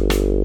you